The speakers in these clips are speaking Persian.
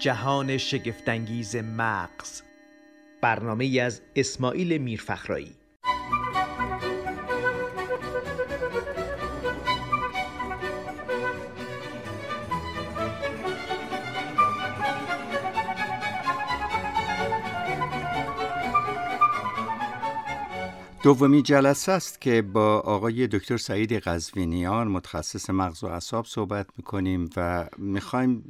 جهان شگفتانگیز مغز. برنامه از اسماعیل میرفخرایی. دومی جلسه است که با آقای دکتر سعید قزوینیان متخصص مغز و اعصاب صحبت می‌کنیم و می‌خوایم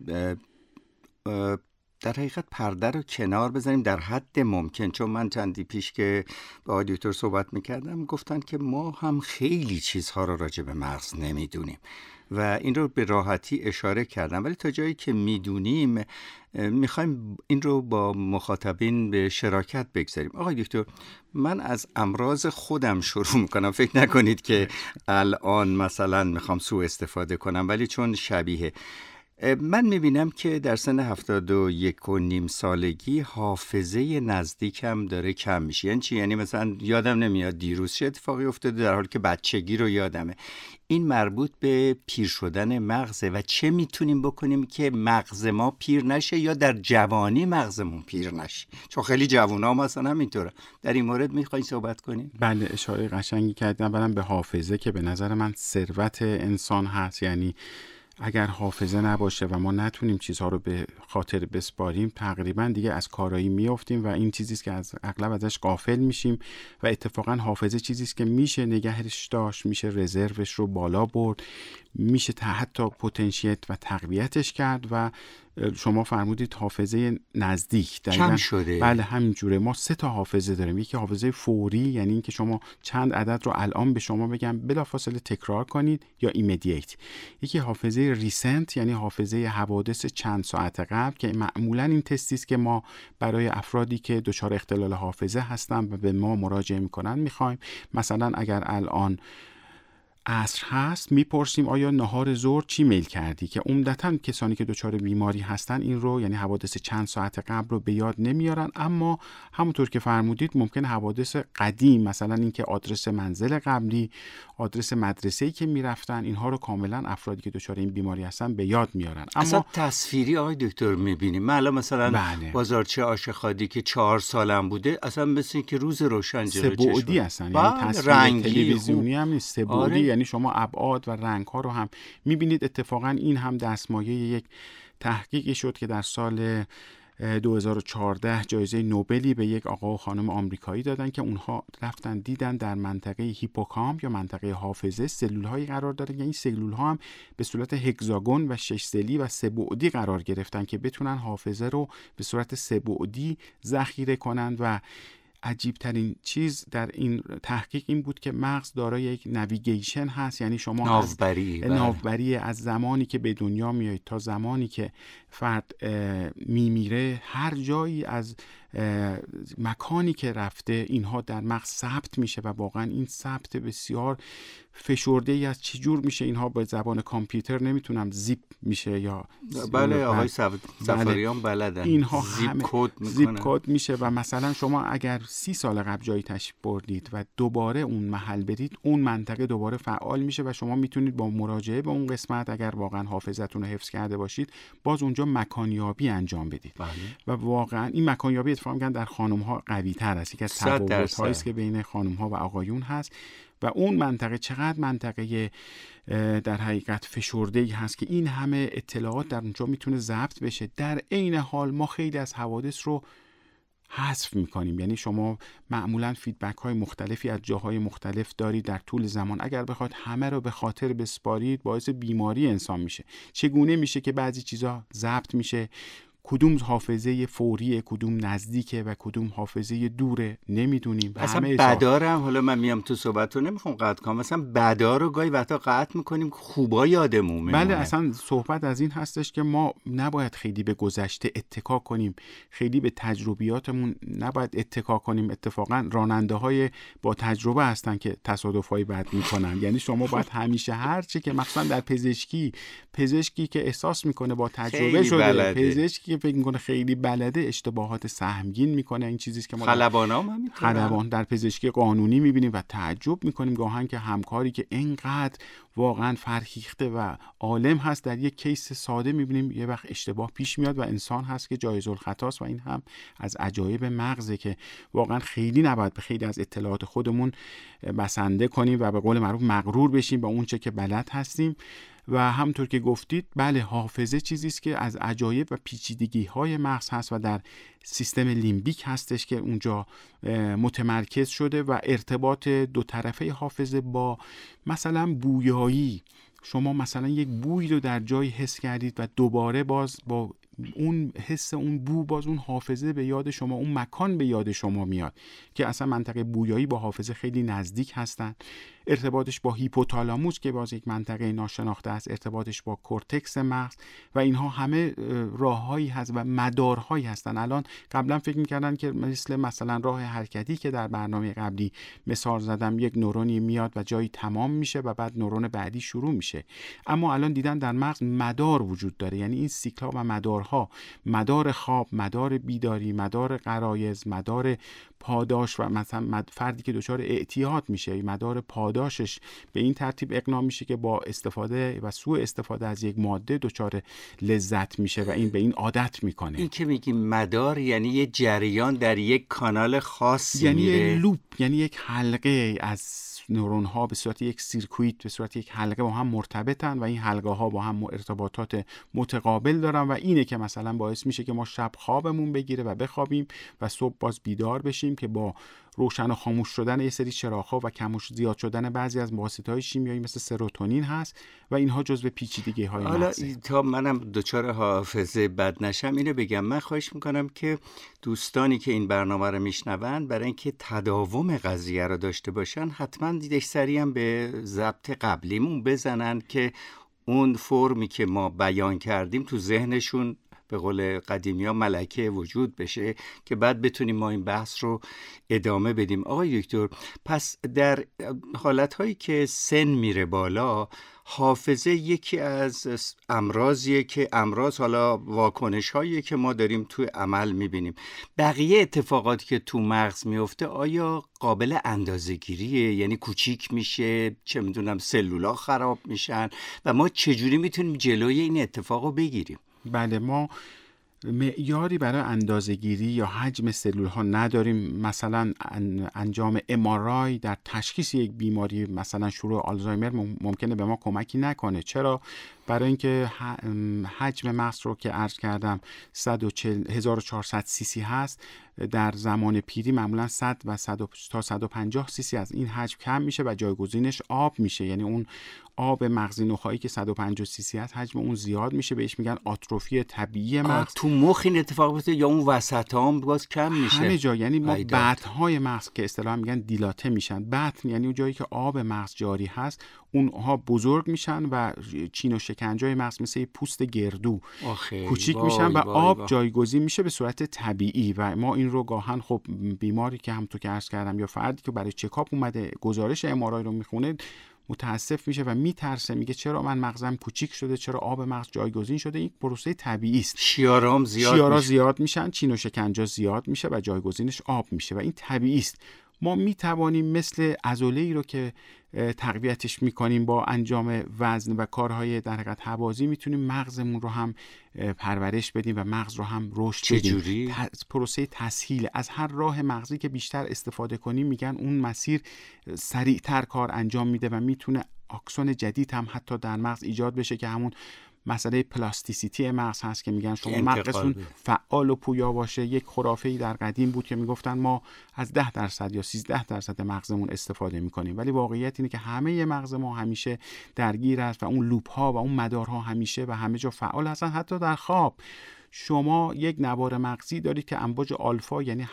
در حقیقت پرده رو کنار بزنیم در حد ممکن. چون من چندی پیش که با آقای دکتر صحبت می‌کردم گفتن که ما هم خیلی چیزها رو راجع به مغز نمی‌دونیم و این رو به راحتی اشاره کردم ولی تا جایی که می‌دونیم می‌خوایم این رو با مخاطبین به شراکت بگذاریم. آقای دکتر من از امراض خودم شروع می‌کنم. فکر نکنید که الان مثلا می‌خوام سوء استفاده کنم ولی چون شبیه من می‌بینم که در سن هفتاد و یک و نیم سالگی حافظه نزدیکم داره کم میشه. یعنی چی؟ یعنی مثلا یادم نمیاد دیروز چه اتفاقی افتاده در حالی که بچگی رو یادمه. این مربوط به پیر شدن مغزه و چه می‌تونیم بکنیم که مغز ما پیر نشه یا در جوانی مغزمون پیر نشه؟ چون خیلی جوان ها مثلا همینطوره. در این مورد می‌خواین صحبت کنیم بله اشاره قشنگی کردم به حافظه که به نظر من ثروت انسان هست. یعنی اگر حافظه نباشه و ما نتونیم چیزها رو به خاطر بسپاریم تقریبا دیگه از کارایی میافتیم و این چیزی که از اغلب ازش غافل میشیم و اتفاقا حافظه چیزی است که میشه نگهش داشت میشه reserve ش رو بالا برد میشه حتی potentiate و تقویتش کرد و شما فرمودید حافظه نزدیک کم شده. بله همینجوره ما سه تا حافظه داریم. یکی حافظه فوری یعنی اینکه شما چند عدد رو الان به شما بگم بلافاصله تکرار کنید یا immediate یکی حافظه ریسنت یعنی حافظه حوادث چند ساعت قبل که معمولا این تستی است که ما برای افرادی که دچار اختلال حافظه هستن و به ما مراجعه می‌کنن می‌خوایم. مثلا اگر الان عصر هست می‌پرسیم آیا نهار زور چی میل کردی؟ که عمدتا کسانی که دچار بیماری هستن این رو یعنی حوادث چند ساعت قبل رو به یاد نمیارن. اما همونطور که فرمودید ممکن حوادث قدیم مثلا اینکه آدرس منزل قبلی آدرس مدرسه ای که می‌رفتن اینها رو کاملا افرادی که دچار این بیماری هستن به یاد میارن. اما اصلا تصویری آقای دکتر می‌بینیم من الان مثلا بله. بازارچه آشخادی که چهار سالم بوده اصلا مثل که روز روشن جلو سبعدی هستن یعنی بله، تصویر تلویزیونی هم نیست. آره. یعنی شما ابعاد و رنگ ها رو هم می‌بینید. اتفاقا این هم دستمایه یک تحقیقی شد که در سال 2014 جایزه نوبلی به یک آقا و خانم آمریکایی دادن که اونها رفتن دیدن در منطقه هیپوکامپ یا منطقه حافظه سلول هایی قرار داره که این سلول ها هم به صورت هگزاگون و شش سلی و سه بعدی قرار گرفتن که بتونن حافظه رو به صورت سه بعدی ذخیره کنند و عجیب ترین چیز در این تحقیق این بود که مغز دارای یک نویگیشن هست. یعنی شما ناوبری از ناوبری از زمانی که به دنیا میایید تا زمانی که فرد میمیره هر جایی از مکانی که رفته اینها در مغز ثبت میشه و واقعا این ثبت بسیار فشرده ای از چجور میشه؟ اینها به زبان کامپیوتر نمی‌تونم زیپ میشه یا بله آقای سفاریان بلدن. اینها زیپ کد زیپ کد میشه و مثلا شما اگر سی سال قبل جایی تشریف بردید و دوباره اون محل برید اون منطقه دوباره فعال میشه و شما می‌تونید با مراجعه به اون قسمت اگر واقعا حافظتون رو حفظ کرده باشید باز اونجا مکانیابی انجام بدید. بله. و واقعا این مکانیابی اتفاقا در خانم ها قوی تر است یک از تفاوت که بین خانم ها و آقایون هست. و اون منطقه چقدر منطقه در حقیقت فشرده ای هست که این همه اطلاعات در اونجا می‌تونه ضبط بشه. در عین حال ما خیلی از حوادث رو حذف می‌کنیم. یعنی شما معمولا فیدبک های مختلفی از جاهای مختلف دارید در طول زمان. اگر بخواد همه رو به خاطر بسپارید باعث بیماری انسان میشه. چگونه میشه که بعضی چیزها ضبط میشه؟ کدوم حافظه فوری کدوم نزدیکه و کدوم حافظه دوره؟ نمی‌دونیم. اصلا بدارم. حالا من میام تو صحبت رو نمی‌خوام قطع کنم. مثلا بدار رو گاهی وقتا قطع می‌کنیم. خوبا یادمون بله اصلا صحبت از این هستش که ما نباید خیلی به گذشته اتکا کنیم. خیلی به تجربیاتمون نباید اتکا کنیم. اتفاقا راننده های با تجربه هستن که تصادف های بد می‌کنن. یعنی شما باید همیشه هر چی که مثلا در پزشکی پزشکی که احساس می‌کنه با تجربه شده پزشکی که فکر می‌کنه خیلی بلده اشتباهات سهمگین می‌کنه. این چیزی که ما خلبان هم خلبان در پزشکی قانونی می‌بینیم و تعجب می‌کنیم گاهن که همکاری که اینقدر واقعا فرهیخته و عالم هست در یک کیس ساده می‌بینیم یه وقت اشتباه پیش میاد و انسان هست که جایز الخطاست و این هم از عجایب مغزه که واقعا خیلی نباید به خیلی از اطلاعات خودمون بسنده کنیم و به قول معروف مغرور بشیم با اونچه که بلد هستیم. و همطور که گفتید بله حافظه چیزی است که از عجایب و پیچیدگی های مغز هست و در سیستم لیمبیک هستش که اونجا متمرکز شده و ارتباط دو طرفه حافظه با مثلا بویایی. شما مثلا یک بوی رو در جایی حس کردید و دوباره باز با اون حس اون بو باز اون حافظه به یاد شما اون مکان به یاد شما میاد که اصلا منطقه بویایی با حافظه خیلی نزدیک هستن. ارتباطش با هیپوتالاموس که باز یک منطقه ناشناخته است ارتباطش با کورتکس مغز و اینها همه راههایی هست و مدارهایی هستن الان قبلا فکر می‌کردن که مثل مثلا راه حرکتی که در برنامه قبلی مثال زدم یک نورونی میاد و جایی تمام میشه و بعد نورون بعدی شروع میشه. اما الان دیدن در مغز مدار وجود داره. یعنی این سیکلا و مدارها مدار خواب مدار بیداری مدار قرایز مدار پاداش و مثلا فردی که دچار اعتیاد میشه مدار پاداشش به این ترتیب اقنا میشه که با استفاده و سوء استفاده از یک ماده دچار لذت میشه و این به این عادت می‌کنه. این که میگی مدار یعنی یه جریان در یک کانال خاصی یعنی میره. لوپ یعنی یک حلقه از نورون ها به صورت یک سیرکویت به صورت یک حلقه با هم مرتبطن و این حلقه ها با هم ارتباطات متقابل دارن و اینه که مثلا باعث میشه که ما شب خوابمون بگیره و بخوابیم و صبح باز بیدار بشیم که با روشن و خاموش شدن یه سری چراغ‌ها و کموش زیاد شدن بعضی از های شیمیایی مثل سروتونین هست و اینها جزو پیچیدگی های حالا تا منم دچار حافظه بد نشم اینو بگم. من خواهش می‌کنم که دوستانی که این برنامه رو میشنوند برای اینکه تداوم قضیه رو داشته باشن حتما دیدش سری هم به ضبط قبلیمون بزنن که اون فرمی که ما بیان کردیم تو ذهنشون به قول قدیمی ها ملکه وجود بشه که بعد بتونیم ما این بحث رو ادامه بدیم. آقای دکتر پس در حالت هایی که سن میره بالا حافظه یکی از امراضیه که امراض حالا واکنش هایی که ما داریم توی عمل می‌بینیم. بقیه اتفاقاتی که تو مغز میفته آیا قابل اندازهگیریه؟ یعنی کوچیک میشه چه می‌دونم سلولا خراب میشن و ما چجوری می‌تونیم جلوی این اتفاق رو بگیریم؟ بله ما معیاری برای اندازهگیری یا حجم سلول ها نداریم. مثلا انجام امارای در تشخیص یک بیماری مثلا شروع آلزایمر ممکنه به ما کمکی نکنه. چرا؟ برای اینکه حجم مغز رو که عرض کردم 1400 سی سی هست در زمان پیری معمولا 100 و 100 تا 150 سی سی از این حجم کم میشه و جایگزینش آب میشه. یعنی اون آب مغزی نخایی که 150 سی سی هست حجم اون زیاد میشه. بهش میگن آتروفی طبیعی مغز. تو مخ این اتفاق میفته یا اون وسط هم باز کم میشه؟ همه جا. یعنی ما بطن های مغز که اصطلاحا میگن دیلاته میشن. بطن یعنی اون جایی که آب مغز جاری هست اونها بزرگ میشن و چین و شکنجای مغز مثل پوست گردو کوچیک میشن و آب جایگزین میشه به صورت طبیعی و ما این رو گاهن خب بیماری که همونطور که عرض کردم یا فردی که برای چکاپ اومده گزارش امارای رو می‌خونه متاسف میشه و میترسه میگه چرا من مغزم کوچیک شده چرا آب مغز جایگزین شده؟ این پروسه طبیعی است. شیارام زیاد شیارا میشه. زیاد میشن چین و شکنجا زیاد میشه و جایگزینش آب میشه و این طبیعی است. ما می توانیم مثل ازوله ای رو که تقویتش می‌کنیم با انجام وزن و کارهای در حقیقت حوازی می‌تونیم مغزمون رو هم پرورش بدیم و مغز رو هم رشد بدیم. پروسه تسهیل. از هر راه مغزی که بیشتر استفاده کنیم میگن اون مسیر سریعتر کار انجام میده و می‌تونه آکسون جدید هم حتی در مغز ایجاد بشه که همون مسئله plasticity مغز هست که میگن شما مغزتون فعال و پویا باشه. یک خرافه ای در قدیم بود که می‌گفتن ما از ده درصد یا 13 درصد مغزمون استفاده می‌کنیم. ولی واقعیت اینه که همه مغز ما همیشه درگیر است و اون loop ها و اون مدارها همیشه و همه جا فعال هستن حتی در خواب. شما یک نوار مغزی دارید که امواج آلفا یعنی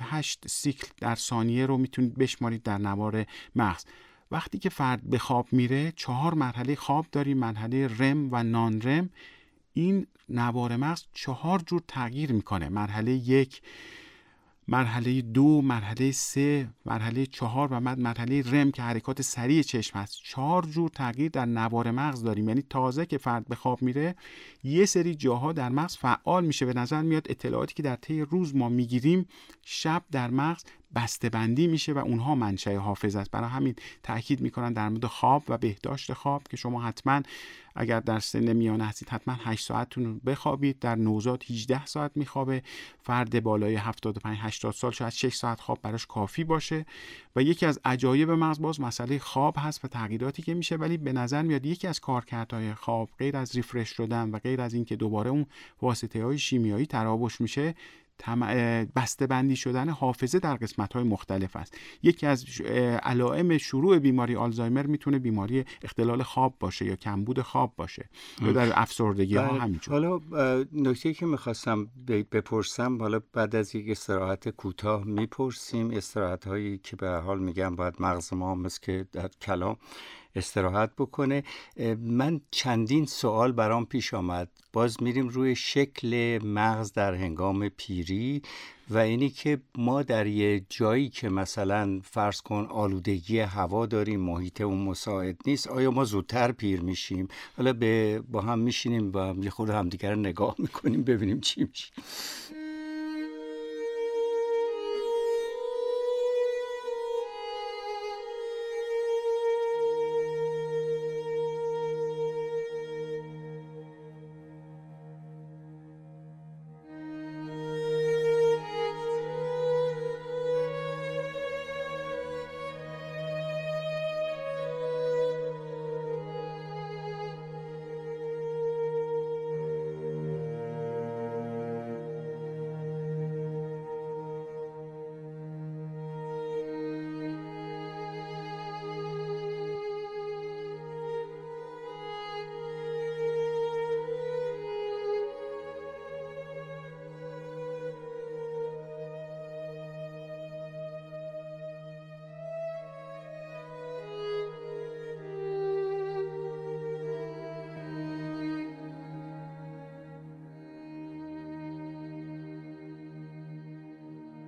8 سیکل در ثانیه رو می‌تونید بشمارید در نوار مغز. وقتی که فرد به خواب میره چهار مرحله خواب داریم مرحله رم و نان رم این نوار مغز چهار جور تغییر می‌کنه. مرحله یک مرحله دو مرحله سه مرحله چهار و بعد مرحله رم که حرکات سریع چشم هست چهار جور تغییر در نوار مغز داریم. یعنی تازه که فرد به خواب میره یه سری جاها در مغز فعال میشه. به نظر میاد اطلاعاتی که در طی روز ما می‌گیریم شب در مغز بندی میشه و اونها منشأ حافظه است. برای همین تاکید می‌کنن در مورد خواب و بهداشت خواب که شما حتما اگر در سن میانه هستید حتما 8 ساعتتون بخوابید. در نوزاد 18 ساعت میخوابه. فرد بالای 75 80 سال شاید 6 ساعت خواب براش کافی باشه. و یکی از عجایب مغز باز مسئله خواب هست و تغییراتی که میشه ولی به نظر میاد یکی از کارکردهای خواب غیر از ریفرش شدن و غیر از اینکه دوباره اون واسطه های شیمیایی تراوش میشه بسته بندی شدن حافظه در قسمت های مختلف است. یکی از علائم شروع بیماری آلزایمر می‌تونه بیماری اختلال خواب باشه یا کمبود خواب باشه یا در افسردگی ها بله. همینجور. حالا نکته که می‌خواستم بپرسم حالا بعد از یک استراحت کوتاه می‌پرسیم. استراحت هایی که به حال میگم باید مغز ما مثل که در کلام استراحت بکنه. من چندین سوال برام پیش آمد. باز میریم روی شکل مغز در هنگام پیری و اینی که ما در یه جایی که مثلا فرض کن آلودگی هوا داریم محیط اون مساعد نیست آیا ما زودتر پیر میشیم؟ حالا به با هم میشینیم و یه خود همدیگر نگاه می‌کنیم ببینیم چی میشه.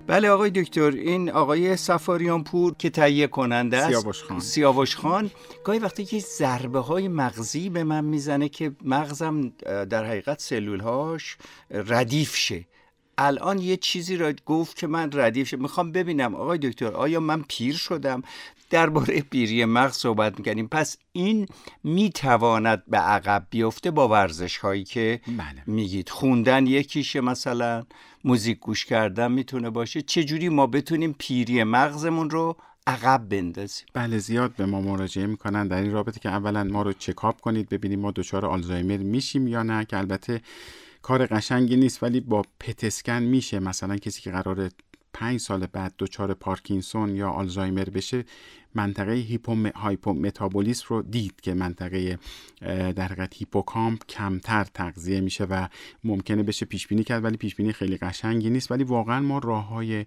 بله آقای دکتر این آقای سفاریان پور که تهیه کننده است. سیاوش خان. سیاوش خان. گاهی وقتی که ضربه های مغزی به من می‌زنه که مغزم در حقیقت سلول هاش ردیف شه. الان یه چیزی را گفت که من ردیف شد می‌خوام ببینم آقای دکتر آیا من پیر شدم؟ درباره پیری مغز صحبت می‌کنیم پس این می‌تواند به عقب بیفته با ورزش هایی که بله. میگید. خوندن یکیشه مثلا موزیک گوش کردن می‌تونه باشه. چجوری ما بتونیم پیری مغزمون رو عقب بندازیم؟ بله زیاد به ما مراجعه می‌کنن در این رابطه که اولا ما رو چکاپ کنید ببینیم ما دچار آلزایمر میشیم یا نه که البته کار قشنگی نیست ولی با PET scan میشه. مثلا کسی که قرار پنج سال بعد دچار پارکینسون یا آلزایمر بشه منطقه hypometabolism رو دید که منطقه در حقیقت هیپوکامپ کمتر تغذیه میشه و ممکنه بشه پیش بینی کرد ولی پیش بینی خیلی قشنگی نیست. ولی واقعا ما راه های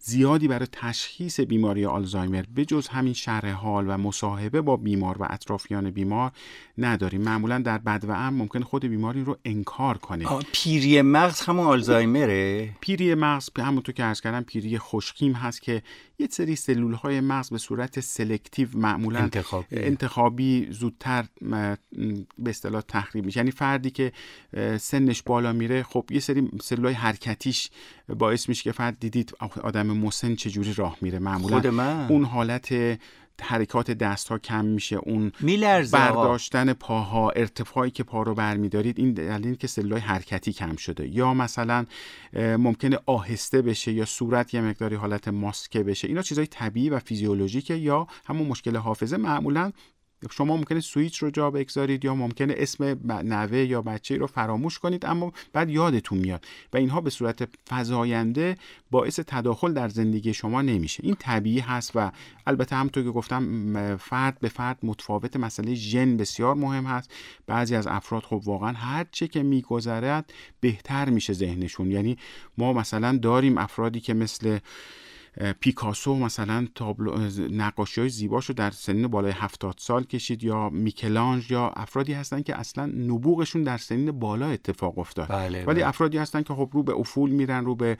زیادی برای تشخیص بیماری آلزایمر به جز همین شرح حال و مصاحبه با بیمار و اطرافیان بیمار نداریم. معمولا در بدو امر ممکن خود بیماری رو انکار کنه پیری مغز همون آلزایمره؟ پیری مغز همونطور که عرض کردم پیری خشکیم هست که یه سری سلول های مغز به صورت selective معمولا انتخابی, انتخابی زودتر به اصطلاح تخریب میشه. یعنی فردی که سنش بالا میره خب یه سری سلول های حرکتیش باعث میشه که فرد دیدید آدم مسن چجوری راه میره. معمولا خود من. اون حالت حرکات دست ها کم میشه. اون برداشتن پاها ارتفاعی که پا رو برمیدارید این دلیل که سلولای حرکتی کم شده. یا مثلا ممکنه آهسته بشه یا صورت یه مقداری حالت ماسکه بشه. اینا چیزای طبیعی و فیزیولوژیکه یا همون مشکل حافظه. معمولا شما ممکنه سویچ رو جا بگذارید یا ممکنه اسم نوه یا بچه رو فراموش کنید اما بعد یادتون میاد و اینها به صورت فزاینده باعث تداخل در زندگی شما نمیشه. این طبیعی هست و البته همونطور که گفتم فرد به فرد متفاوت مسئله ژن بسیار مهم هست. بعضی از افراد خب واقعا هر چه که میگذرد بهتر میشه ذهنشون. یعنی ما مثلا داریم افرادی که مثل پیکاسو مثلا تابلو نقاشی های زیباشو در سنین بالای 70 سال کشید یا میکلانج یا افرادی هستن که اصلا نبوغشون در سنین بالا اتفاق افتاد بله ولی بله. افرادی هستن که خب رو به افول میرن رو به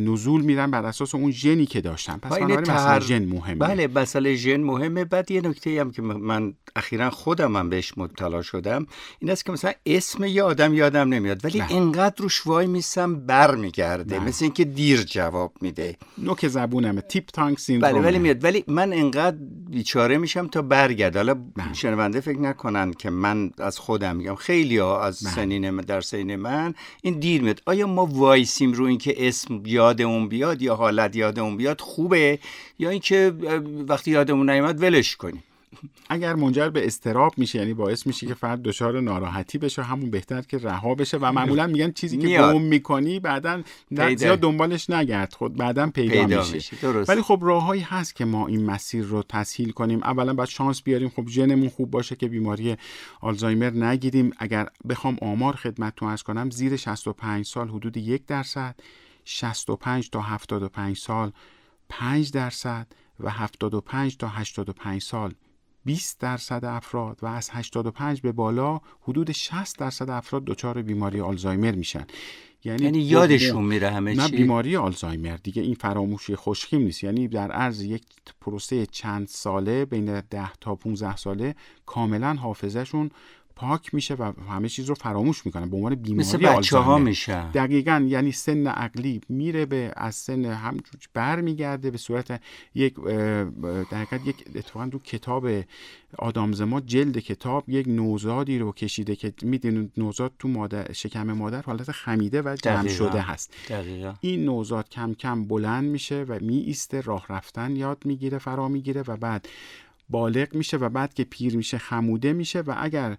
نزول میرن بر اساس اون ژنی که داشتن پس بنابراین تر- مسئله ژن مهمه بله مسئله ژن مهمه بعد یه نکته هم که من اخیرا خودم هم بهش مبتلا شدم این است که مثلا اسم یه آدم یادم نمیاد ولی بله. اینقدر روش وای میسم برمیگرده بله. مثل اینکه دیر جواب میده نوک زبونمه. تیپ تانک سیندروم بله ولی میاد. ولی من انقدر بیچاره میشم تا برگرد. حالا بله. شنونده فکر نکنن که من از خودم میگم. خیلی ها از بله. سنین من- در سنین من این دیر میاد. آیا ما وایسیم رو اینکه اسم یادمون بیاد یا حالت یادمون بیاد؟ خوبه؟ یا اینکه وقتی یادمون نیومد ولش کنیم. اگر منجر به استراب میشه یعنی باعث میشه که فرد دچار ناراحتی بشه همون بهتر که رها بشه و معمولا میگن چیزی که. گم می‌کنی بعدا. زیاد دنبالش نگرد. خود بعدا پیدا, پیدا میشه. میشه. درست. ولی خب راههایی هست که ما این مسیر رو تسهیل کنیم. اولا باید شانس بیاریم. خب ژنمون خوب باشه که بیماری آلزایمر نگیریم. اگر بخوام آمار خدمتتون ارز کنم زیر 65 سال حدود یک درصد 65 تا 75 سال 5 درصد و 75 تا 85 سال 20 درصد افراد و از 85 به بالا حدود 60 درصد افراد دچار بیماری آلزایمر میشن. یعنی دوم- یادشون میره همه نه چی؟ بیماری آلزایمر. دیگه این فراموشی خوشخیم نیست. یعنی در عرض یک پروسه چند ساله بین 10 تا 15 ساله کاملا حافظهشون پاک میشه و همه چیز رو فراموش می‌کنن به عنوان بیماری مثل بچه ها. میشن دقیقا یعنی سن عقلی میره به از سن هم بر میگرده به صورت یک در یک اتفاقا تو کتاب آدامزما جلد کتاب یک نوزادی رو کشیده که می‌دونید نوزاد تو مادر شکم مادر حالت خمیده و جمع. شده هست دقیقا این نوزاد کم کم بلند میشه و می ایسته راه رفتن یاد می‌گیره فرا می‌گیره و بعد بالغ میشه و بعد که پیر میشه خموده میشه و اگر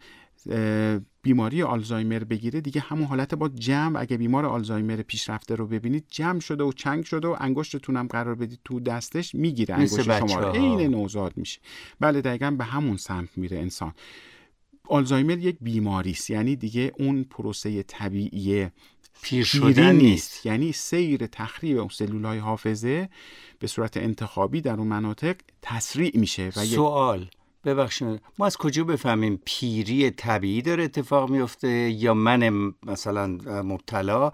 بیماری آلزایمر بگیره دیگه همون حالت با جمع اگه بیمار آلزایمر پیشرفته رو ببینید جمع شده و چنگ شده و انگشتتون هم قرار بدید تو دستش می‌گیره انگشت شما رو. عین نوزاد میشه. بله دقیقا به همون سمت میره انسان. آلزایمر یک بیماری است یعنی دیگه اون پروسه طبیعی پیر شدن نیست. یعنی سیر تخریب اون سلول های حافظه به صورت انتخابی در اون مناطق تسریع میشه و سوال. ببخشید. ما از کجا بفهمیم پیری طبیعی داره اتفاق میفته یا من مثلا مبتلا؟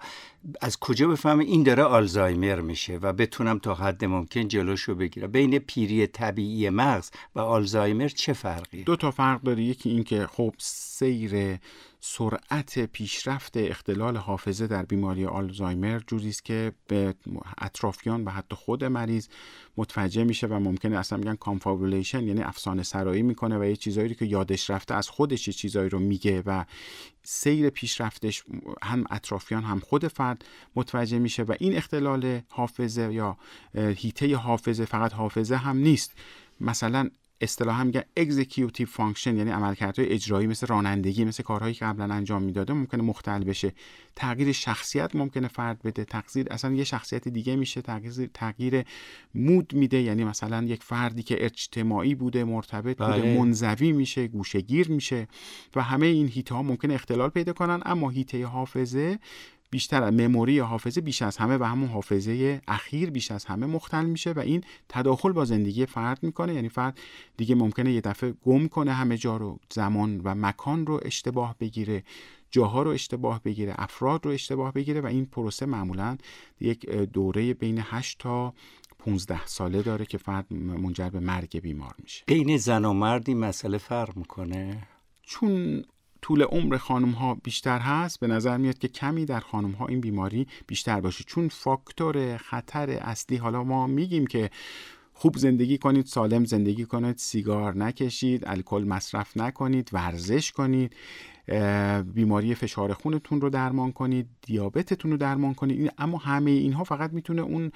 از کجا بفهمم این داره آلزایمر میشه و بتونم تا حد ممکن جلوشو بگیرم؟ بین پیری طبیعی مغز و آلزایمر چه فرقی دو تا فرق داره. یکی این که خب سیر سرعت پیشرفت اختلال حافظه در بیماری آلزایمر جوری است که به اطرافیان و حتی خود مریض متوجه میشه و ممکنه اصلا میگن confabulation یعنی افسانه سرایی می‌کنه و یه چیزایی رو که یادش رفته از خودش یه چیزایی رو میگه و سیر پیشرفتش هم اطرافیان هم خود فرد متوجه میشه و این اختلال حافظه یا حیطه حافظه فقط حافظه هم نیست. مثلا اصطلاحا میگن executive function یعنی عملکردهای اجرایی مثل رانندگی مثل کارهایی که قبلا انجام می‌داده ممکنه مختل بشه. تغییر شخصیت ممکنه فرد بده. تغییر اصلا یه شخصیت دیگه میشه. تغییر تغییر مود میده. یعنی مثلا یک فردی که اجتماعی بوده مرتبط بوده بله. منزوی میشه گوشهگیر میشه و همه این هیته ها ممکنه اختلال پیدا کنن. اما هیته حافظه بیشتر مموری یا حافظه بیش از همه و همون حافظه اخیر بیش از همه مختل میشه و این تداخل با زندگی فرد می‌کنه. یعنی فرد دیگه ممکنه یه دفعه گم کنه همه جا رو زمان و مکان رو اشتباه بگیره جاها رو اشتباه بگیره افراد رو اشتباه بگیره و این پروسه معمولا یک دوره بین 8 تا 15 ساله داره که فرد منجر به مرگ بیمار میشه. بین زن و مرد این مسئله فرق می‌کنه؟ چون طول عمر خانم ها بیشتر هست به نظر میاد که کمی در خانم ها این بیماری بیشتر باشه. چون فاکتور خطر اصلی حالا ما میگیم که خوب زندگی کنید سالم زندگی کنید سیگار نکشید الکل مصرف نکنید ورزش کنید بیماری فشار خونتون رو درمان کنید دیابتتون رو درمان کنید. اما همه اینها فقط می‌تونه اون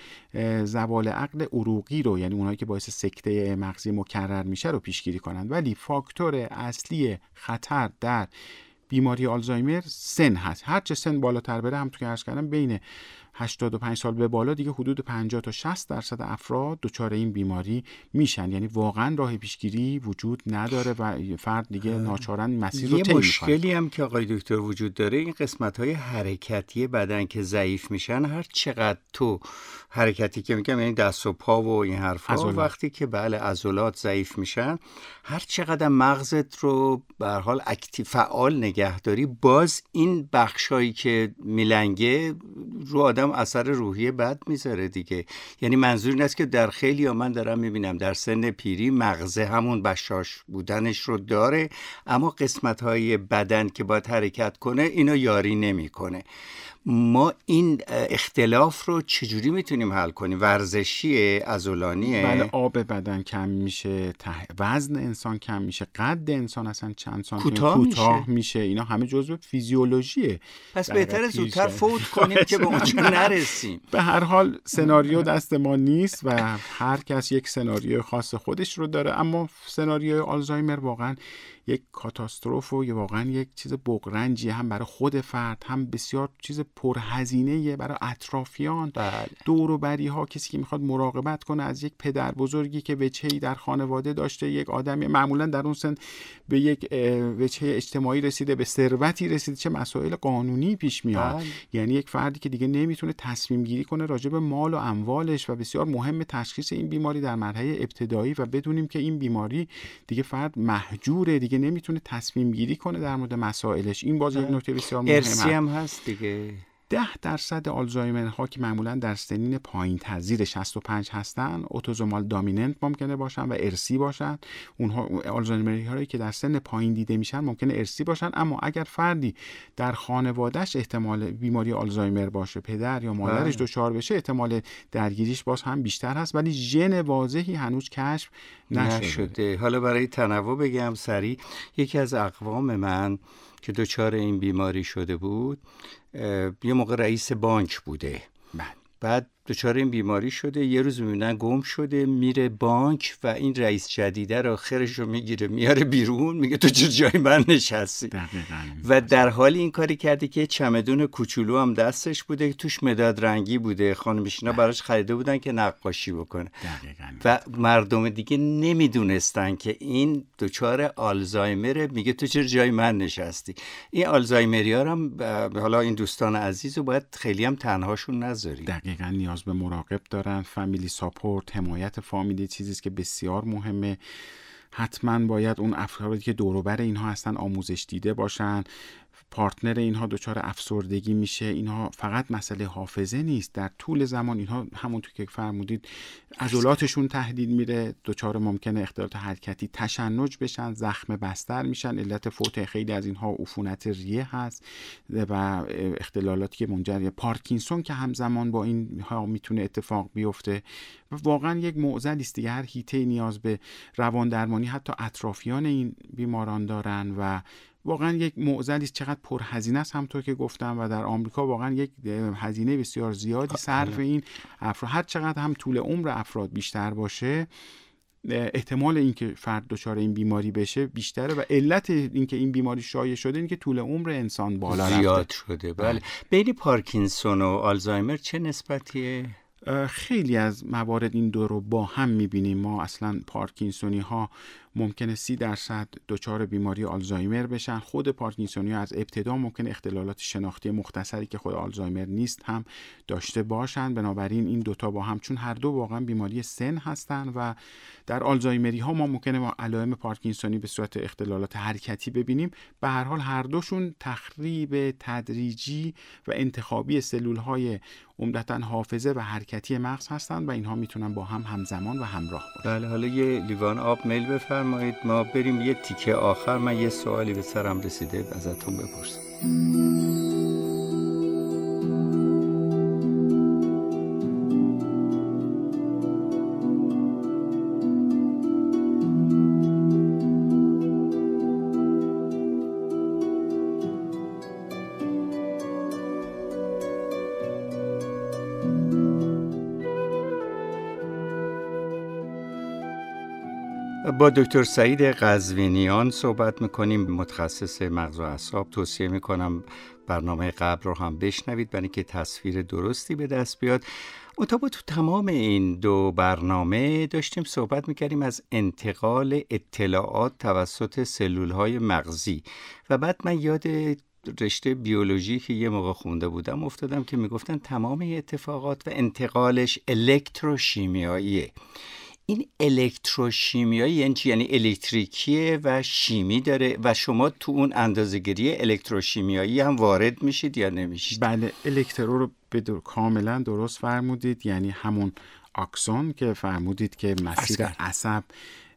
زوال عقل عروقی رو یعنی اونهایی که باعث سکته مغزی مکرر میشه رو پیشگیری کنند. ولی فاکتور اصلی خطر در بیماری آلزایمر سن هست. هر چه سن بالاتر بره هم تو که عرض کردم بین 85 سال به بالا دیگه حدود 50 تا 60 درصد افراد دچار این بیماری میشن. یعنی واقعا راه پیشگیری وجود نداره و فرد دیگه ناچارن مسیر رو یه مشکلی هم که آقای دکتر وجود داره این قسمت های حرکتی بدن که ضعیف میشن هر چقدر تو حرکتی که میگم یعنی دست و پا و این حرفا وقتی که بله عضلات ضعیف میشن هر چقدر مغزت رو به حال اکتیو فعال نگهداری باز این بخشایی که میلنگه رو آدم اثر روحی بد می‌ذاره دیگه. یعنی منظور این است که در خیلی یا من دارم می‌بینم در سن پیری مغزه همون بشاش بودنش رو داره اما قسمت های بدن که باید حرکت کنه اینو یاری نمی‌کنه. ما این اختلاف رو چجوری می‌تونیم حل کنیم؟ ورزشی ازولانیه بله آب بدن کم میشه وزن انسان کم میشه قد انسان اصلا چند سانتی کوتاه میشه. میشه. اینا همه جزء فیزیولوژیه. پس بهتره زودتر فوت کنیم که به اون نرسیم. به هر حال سناریو دست ما نیست و هر کس یک سناریو خاص خودش رو داره. اما سناریوی آلزایمر واقعا یک کاتاستروف و واقعا یک چیز بغرنجی هم برای خود فرد هم بسیار چیز پرهزینه برای اطرافیان بله. دور و بری ها کسی که می‌خواد مراقبت کنه از یک پدر بزرگی که وچهی در خانواده داشته یک آدمی معمولا در اون سن به یک وچه اجتماعی رسیده به ثروتی رسیده چه مسائل قانونی پیش میاد بله. یعنی یک فردی که دیگه نمی‌تونه تصمیم گیری کنه راجع به مال و اموالش و بسیار مهم تشخیص این بیماری در مرحله ابتدایی و بدونیم که این بیماری دیگه فرد محجوره دیگه نمی‌تونه تصمیم گیری کنه در مورد مسائلش این باز یک بله. نکته بسیار مهمه ارسی هم هست دیگه ده درصد آلزایمر ها که معمولا در سنین پایین تزیر 65 هستن اتوزومال دامیننت ممکنه باشن و ارسی باشن. اونها آلزایمری هایی که در سن پایین دیده میشن ممکنه ارسی باشن. اما اگر فردی در خانوادهش احتمال بیماری آلزایمر باشه پدر یا مادرش بله. دچار بشه احتمال درگیریش باز هم بیشتر هست. ولی ژن واضحی هنوز کشف نشده. نشده. حالا برای تنوع بگم سری یکی از اقوام من که دچار این بیماری شده بود یه موقع رئیس بانک بوده بله. بعد دچار این بیماری شده یه روز می‌بینن گم شده میره بانک و این رئیس جدیده رو خرش رو می‌گیره میاره بیرون میگه تو چه جای من نشستی؟ و در حال این کاری کردی که چمدون کوچولو هم دستش بوده توش مداد رنگی بوده. خانمشینا بله. براش خریده بودن که نقاشی بکنه. و مردم دیگه نمی‌دونستن که این دچار آلزایمره میگه تو چه جای من نشستی؟ این آلزایمری هم حالا این دوستان عزیز رو باید خیلی هم تنهاشون نذاری دقیقا نیاز به مراقب دارن. فامیلی ساپورت حمایت فامیلی چیزی که بسیار مهمه. حتما باید اون افرادی که دوروبر اینها هستن آموزش دیده باشن. پارتنر اینها دچار افسردگی میشه. اینها فقط مسئله حافظه نیست. در طول زمان اینها همونطور که فرمودید عضلاتشون تهدید میره. دچار ممکنه اختلالات حرکتی تشنج بشن زخم بستر میشن. علت فوت خیلی از اینها عفونت ریه هست و اختلالاتی که منجر پارکینسون که همزمان با اینها می‌تونه اتفاق بیفته. و واقعا یک معضلی است دیگه. هر هیته نیاز به روان درمانی حتی اطرافیان این بیماران دارن و واقعا یک معضلی است. چقدر پرهزینه است همطور که گفتم و در آمریکا واقعا یک هزینه بسیار زیادی صرف این افراد. هر چقدر هم طول عمر افراد بیشتر باشه احتمال اینکه فرد دچار این بیماری بشه بیشتره و علت اینکه این بیماری شایع شده اینکه طول عمر انسان بالا زیاد شده. بله. بله. بین پارکینسون و آلزایمر چه نسبتیه؟ خیلی از موارد این دو رو با هم می‌بینیم. ما اصلا پارکینسونی ها ممکنه سی درصد دچار بیماری آلزایمر بشن. خود پارکینسونی از ابتدا ممکن اختلالات شناختی مختصری که خود آلزایمر نیست هم داشته باشند بنابراین این دوتا با هم چون هر دو واقعا بیماری سن هستند و در آلزایمری ها ما ممکنه ما علائم پارکینسونی به صورت اختلالات حرکتی ببینیم. به هر حال هر دوشون تخریب تدریجی و انتخابی سلول های عمدتا حافظه و حرکتی مغز هستند و اینها می‌تونن با هم همزمان و همراه باشن. بله حالا یه لیوان آب میل بفرمایید ما بریم یه تیکه آخر. من یه سوالی به سرم رسیده ازتون بپرسم. با دکتر سعید قزوینیان صحبت می‌کنیم. متخصص مغز و اعصاب توصیه می‌کنم برنامه قبل رو هم بشنوید برای اینکه تصویر درستی به دست بیاد. اتابا تو تمام این دو برنامه داشتیم صحبت می‌کردیم از انتقال اطلاعات توسط سلول های مغزی. و بعد من یاد رشته بیولوژی که یه موقع خونده بودم افتادم که می‌گفتن تمام اتفاقات و انتقالش الکتروشیمیاییه. این الکتروشیمیایی یعنی چی؟ یعنی الکتریکیه و شیمی داره و شما تو اون اندازه‌گیری الکتروشیمیایی هم وارد میشید یا نمیشید؟ بله الکترو رو به کاملا درست فرمودید. یعنی همون آکسون که فرمودید که مسیر عصب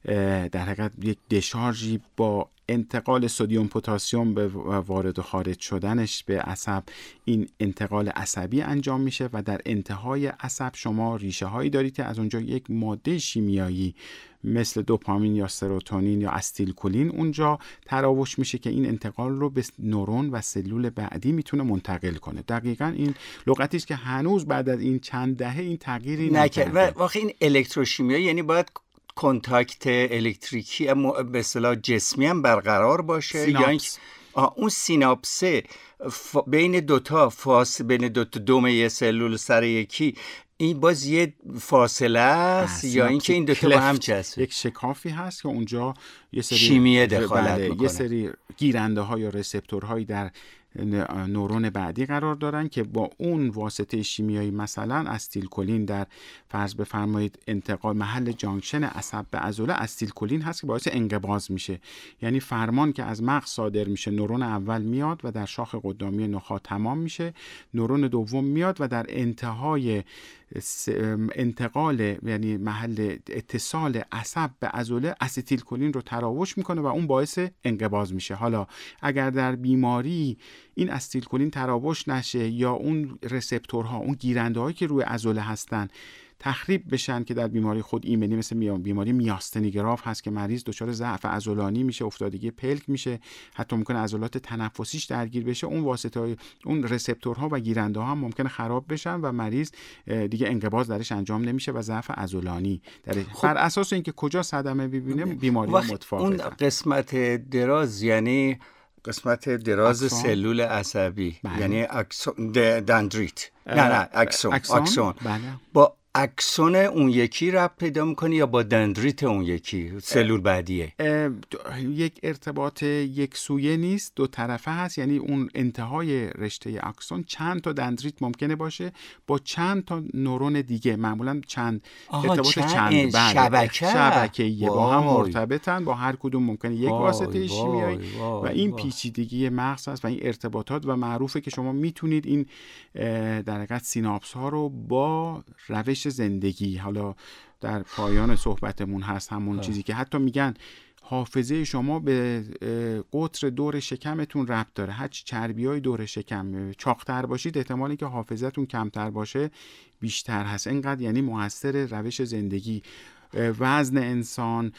در حقیقت یک دشارژی با انتقال سدیم پتاسیم به وارد و خارج شدنش به عصب. این انتقال عصبی انجام میشه و در انتهای عصب شما ریشه هایی دارید که از اونجا یک ماده شیمیایی مثل دوپامین یا سروتونین یا استیلکولین اونجا تراوش میشه که این انتقال رو به نورون و سلول بعدی می‌تونه منتقل کنه. دقیقا این لغتی است که هنوز بعد از این چند دهه این تغییری نکرده. و واقعا این الکتروشیمیایی یعنی باید کنتاکت الکتریکی به اصطلاح جسمی هم برقرار باشه یا اون سیناپسه بین دوتا فاس بین دوتا دوم یه سلول سر یکی این باز یه فاصله است یا اینکه این دوتا با هم چسبه؟ یک شکافی هست که اونجا یه سری شیمیه دخالت بله، یه سری گیرنده ها یا receptor هایی در نورون بعدی قرار دارن که با اون واسطه شیمیایی مثلا استیلکولین در فرض بفرمایید انتقال محل junction عصب به عضله استیلکولین هست که باعث انقباض میشه. یعنی فرمان که از مغز صادر میشه نورون اول میاد و در شاخ قدامی نخاع تمام میشه نورون دوم میاد و در انتهای انتقال یعنی محل اتصال عصب به عضله استیل کلین رو تراوش می‌کنه و اون باعث انقباض میشه. حالا اگر در بیماری این استیل کلین تراوش نشه یا اون رسپتورها اون گیرنده هایی که روی عضله هستن تخریب بشن که در بیماری خود ایمنی مثل بیماری میاستنی گراف هست که مریض دچار ضعف عضلانی میشه افتادگی پلک میشه حتی ممکنه عضلات تنفسیش درگیر بشه. اون واسطه های اون receptor ها و گیرنده ها هم ممکنه خراب بشن و مریض دیگه انقباض درش انجام نمیشه و ضعف عضلانی در خب. بر اساس اینکه کجا صدمه ببینه بیماری متفاوته اون قسمت دراز یعنی قسمت دراز سلول عصبی بله. یعنی اکسون دندریت. نه نه اکسون؟ اکسون, بله. با اکسون اون یکی ربط پیدا می‌کنه یا با دندریت اون یکی؟ سلول بعدیه. یک ارتباط یک سویه نیست دو طرفه هست. یعنی اون انتهای رشته اکسون چند تا دندریت ممکنه باشه با چند تا نورون دیگه. معمولا چند ارتباط چند, چند. بله. شبکه. شبکه با هم مرتبطن با هر کدوم ممکنه. یک واسطه شیمیایی و این پیچیدگی مغز هست و این ارتباطات و معروفه که شما می‌تونید این در حقیقت سیناپس ها رو با روش زندگی؟ حالا در پایان صحبتمون هست همون چیزی که حتی میگن حافظه شما به قطر دور شکمتون ربط داره. هر چربی های دور شکم چاقتر باشید احتمالی که حافظتون کمتر باشه بیشتر هست. اینقدر یعنی موثر روش زندگی. وزن انسان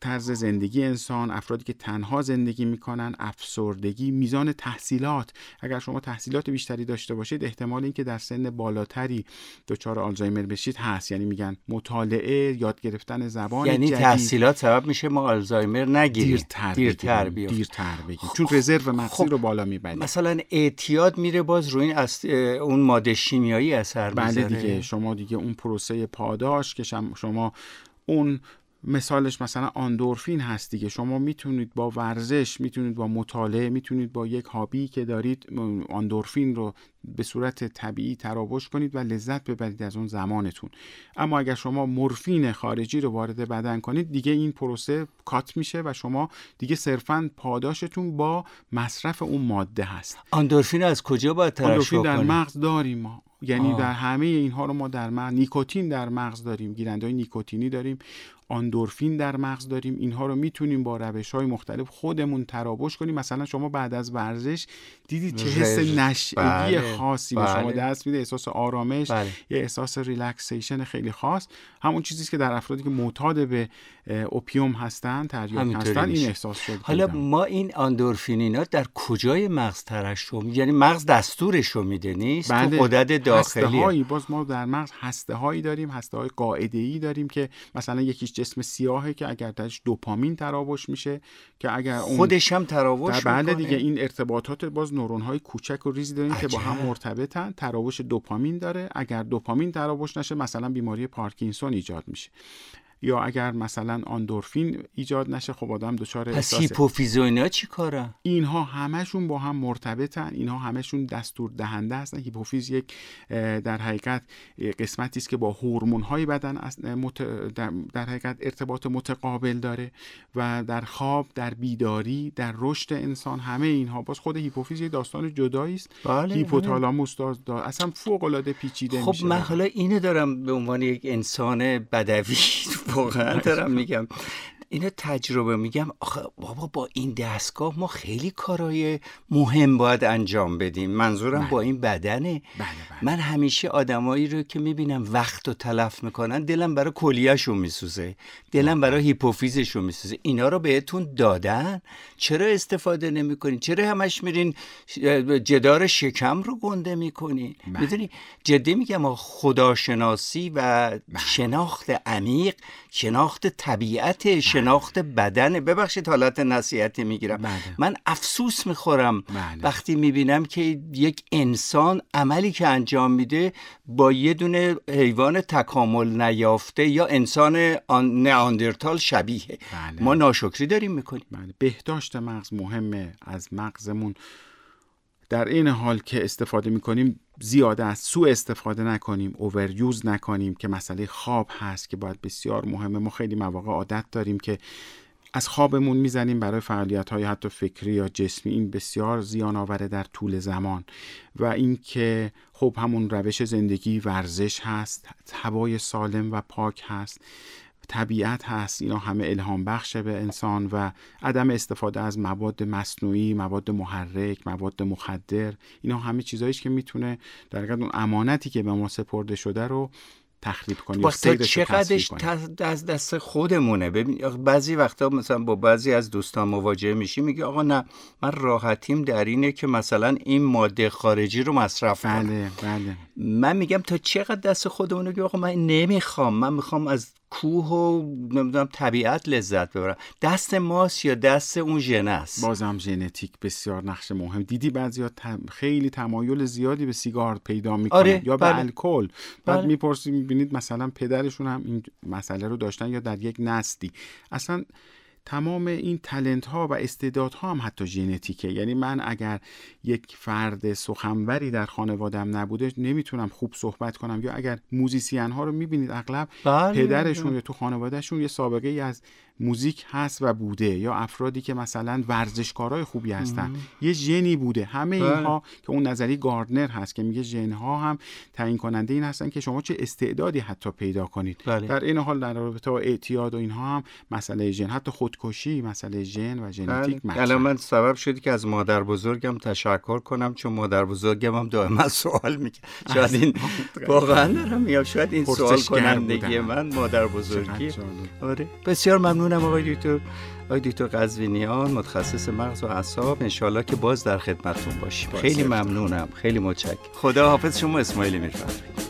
طرز زندگی انسان افرادی که تنها زندگی می‌کنن افسردگی میزان تحصیلات. اگر شما تحصیلات بیشتری داشته باشید احتمال اینکه در سن بالاتری دچار آلزایمر بشید هست. یعنی میگن مطالعه یاد گرفتن زبان یعنی جدید. تحصیلات سبب میشه ما آلزایمر نگیریم. دیرتر دیرتر بگیریم. دیرتر بگیریم. چون رزرو مغزی خب. رو بالا می‌بریم. مثلا اعتیاد میره باز روی این است... اون ماده شیمیایی اثر بله دیگه. شما دیگه اون پروسه پاداش که شما اون مثالش مثلا آندورفین هست دیگه. شما می‌تونید با ورزش می‌تونید با مطالعه می‌تونید با یک هابی که دارید آندورفین رو به صورت طبیعی تراوش کنید و لذت ببرید از اون زمانتون. اما اگر شما مورفین خارجی رو وارد بدن کنید دیگه این پروسه کات میشه و شما دیگه صرفا پاداشتون با مصرف اون ماده هست. آندورفین از کجا باید ترشح آندورفین در مغز داریم ما. یعنی در همه اینها رو ما در مغز نیکوتین در مغز داریم. گیرنده های نیکوتینی داریم. آندورفین در مغز داریم. اینها رو می‌تونیم با روش های مختلف خودمون تراوش کنیم. مثلا شما بعد از ورزش دیدید چه حس نشئگی بله. خاصی به شما بله. دست میده. احساس آرامش بله. یه احساس relaxation خیلی خاص. همون چیزی که در افرادی که معتاد به opium هستن تریاک هستن این احساس شد حالا ما این آندورفین اینا در کجای مغز ترشح یعنی مغز دستورش رو میده نیست؟ بله. تو داخلی هایی باز ما در مغز هسته هایی داریم هسته های قاعده ای داریم که مثلا یکیش جسم سیاهه که اگر درش دوپامین تراوش میشه که اگر اون خودش هم تراوش در می‌کنه. دیگه این ارتباطات باز نورون های کوچک و ریزی داریم که با هم. مرتبطن. تراوش دوپامین داره. اگر دوپامین تراوش نشه مثلا بیماری پارکینسون ایجاد میشه. یا اگر مثلا آندورفین ایجاد نشه خب آدم دچار پس احساس هیپوفیز و اینا چی کارن اینها همشون با هم مرتبطن اینها همشون دستور دهنده هستن. هیپوفیز یک در حقیقت قسمتی است که با هورمون های بدن در- حقیقت ارتباط متقابل داره و در خواب در بیداری در رشد انسان همه اینها. باز خود هیپوفیز یک داستان جدایی است. بله، هیپوتالاموس دا- دا- اصلا فوق العاده پیچیده خب میشه. من حالا اینو دارم به عنوان یک انسان بدوی واقعا دارم میگم. اینو تجربه میگم. آخه بابا با این دستگاه ما خیلی کارهای مهم باید انجام بدیم. منظورم با این بدنه. بله، بله. من همیشه آدمایی رو که می‌بینم وقت رو تلف می‌کنن دلم برای کلیهشون میسوزه. دلم برای هیپوفیزشون میسوزه. اینا رو بهتون دادن. چرا استفاده نمی‌کنین؟ چرا همش میرین جدار شکم رو گنده می‌کنین بله. می‌دونی؟ جدی میگم خداشناسی و شناخت عمیق شناخت طبیعت شناخت بدن. ببخشید حالت نصیحتی می‌گیرم. بله. من افسوس می‌خورم بله. وقتی می‌بینم که یک انسان عملی که انجام میده با یه دونه حیوان تکامل نیافته یا انسان آن نئاندرتال شبیه. بله. ما ناشکری داریم می‌کنیم. بله. بهداشت مغز مهمه. از مغزمون در این حال که استفاده می‌کنیم زیاده از سوء استفاده نکنیم اووریوز نکنیم که مسئله خواب هست که باید بسیار مهمه. ما خیلی مواقع عادت داریم که از خوابمون می‌زنیم برای فعالیت های حتی فکری یا جسمی. این بسیار زیان آوره در طول زمان. و اینکه خب همون روش زندگی ورزش هست هوای سالم و پاک هست. طبیعت هست. اینا همه الهام بخشه به انسان و عدم استفاده از مواد مصنوعی مواد محرک مواد مخدر اینا همه چیزایی که می‌تونه در حقیقت اون امانتی که به ما سپرده شده رو تخریب کنه رو چقدرش از دست خودمونه؟ ببین بعضی وقتا مثلا با بعضی از دوستان مواجه میشی میگه آقا نه من راحتیم در اینه که مثلا این ماده خارجی رو مصرف کنم. بله بله. من میگم تا چقدر دست خودمونه که آقا من نمی‌خوام من می‌خوام از کوه و نمی‌دونم طبیعت لذت ببرم دست ماست یا دست اون ژن است؟ بازم ژنتیک بسیار نقش مهم. دیدی بعضیا خیلی تمایل زیادی به سیگار پیدا می‌کنن آره، یا به بله. الکل. بعد بله. می‌پرسی می‌بینید مثلا پدرشون هم این مسئله رو داشتن یا در یک نسلی؟ اصلا تمام این تلنت ها و استعداد ها هم حتی ژنتیکه یعنی من اگر یک فرد سخنوری در خانوادم نبوده نمی‌تونم خوب صحبت کنم یا اگر موزیسین ها رو می‌بینید اغلب بله. پدرشون یا تو خانوادهشون یه سابقه ای از موزیک هست و بوده یا افرادی که مثلا ورزشکارای خوبی هستن یه ژنی بوده همه بله. اینها که اون نظری گاردنر هست که میگه ژن ها هم تعیین کننده این هستن که شما چه استعدادی حتی پیدا کنید بله. در این حال در رابطه با اعتیاد و اینها هم مسئله ژن حتی خودکشی مسئله ژن و ژنتیک بله. مطرح. الان من سبب شدی که از مادر بزرگم تشکر کنم چون مادر بزرگم هم دائما سوال می‌کنه شاید این واقعا دارم میگم شاید این سوال کنندگی. من مادر بزرگی. آره بسیار ممنونم آقای دکتر. آقای دکتر قزوینیان متخصص مغز و اعصاب انشالله که باز در خدمتتون باشیم. خیلی ممنونم. خیلی متشکرم. خدا حافظ شما اسماعیل می‌رفت.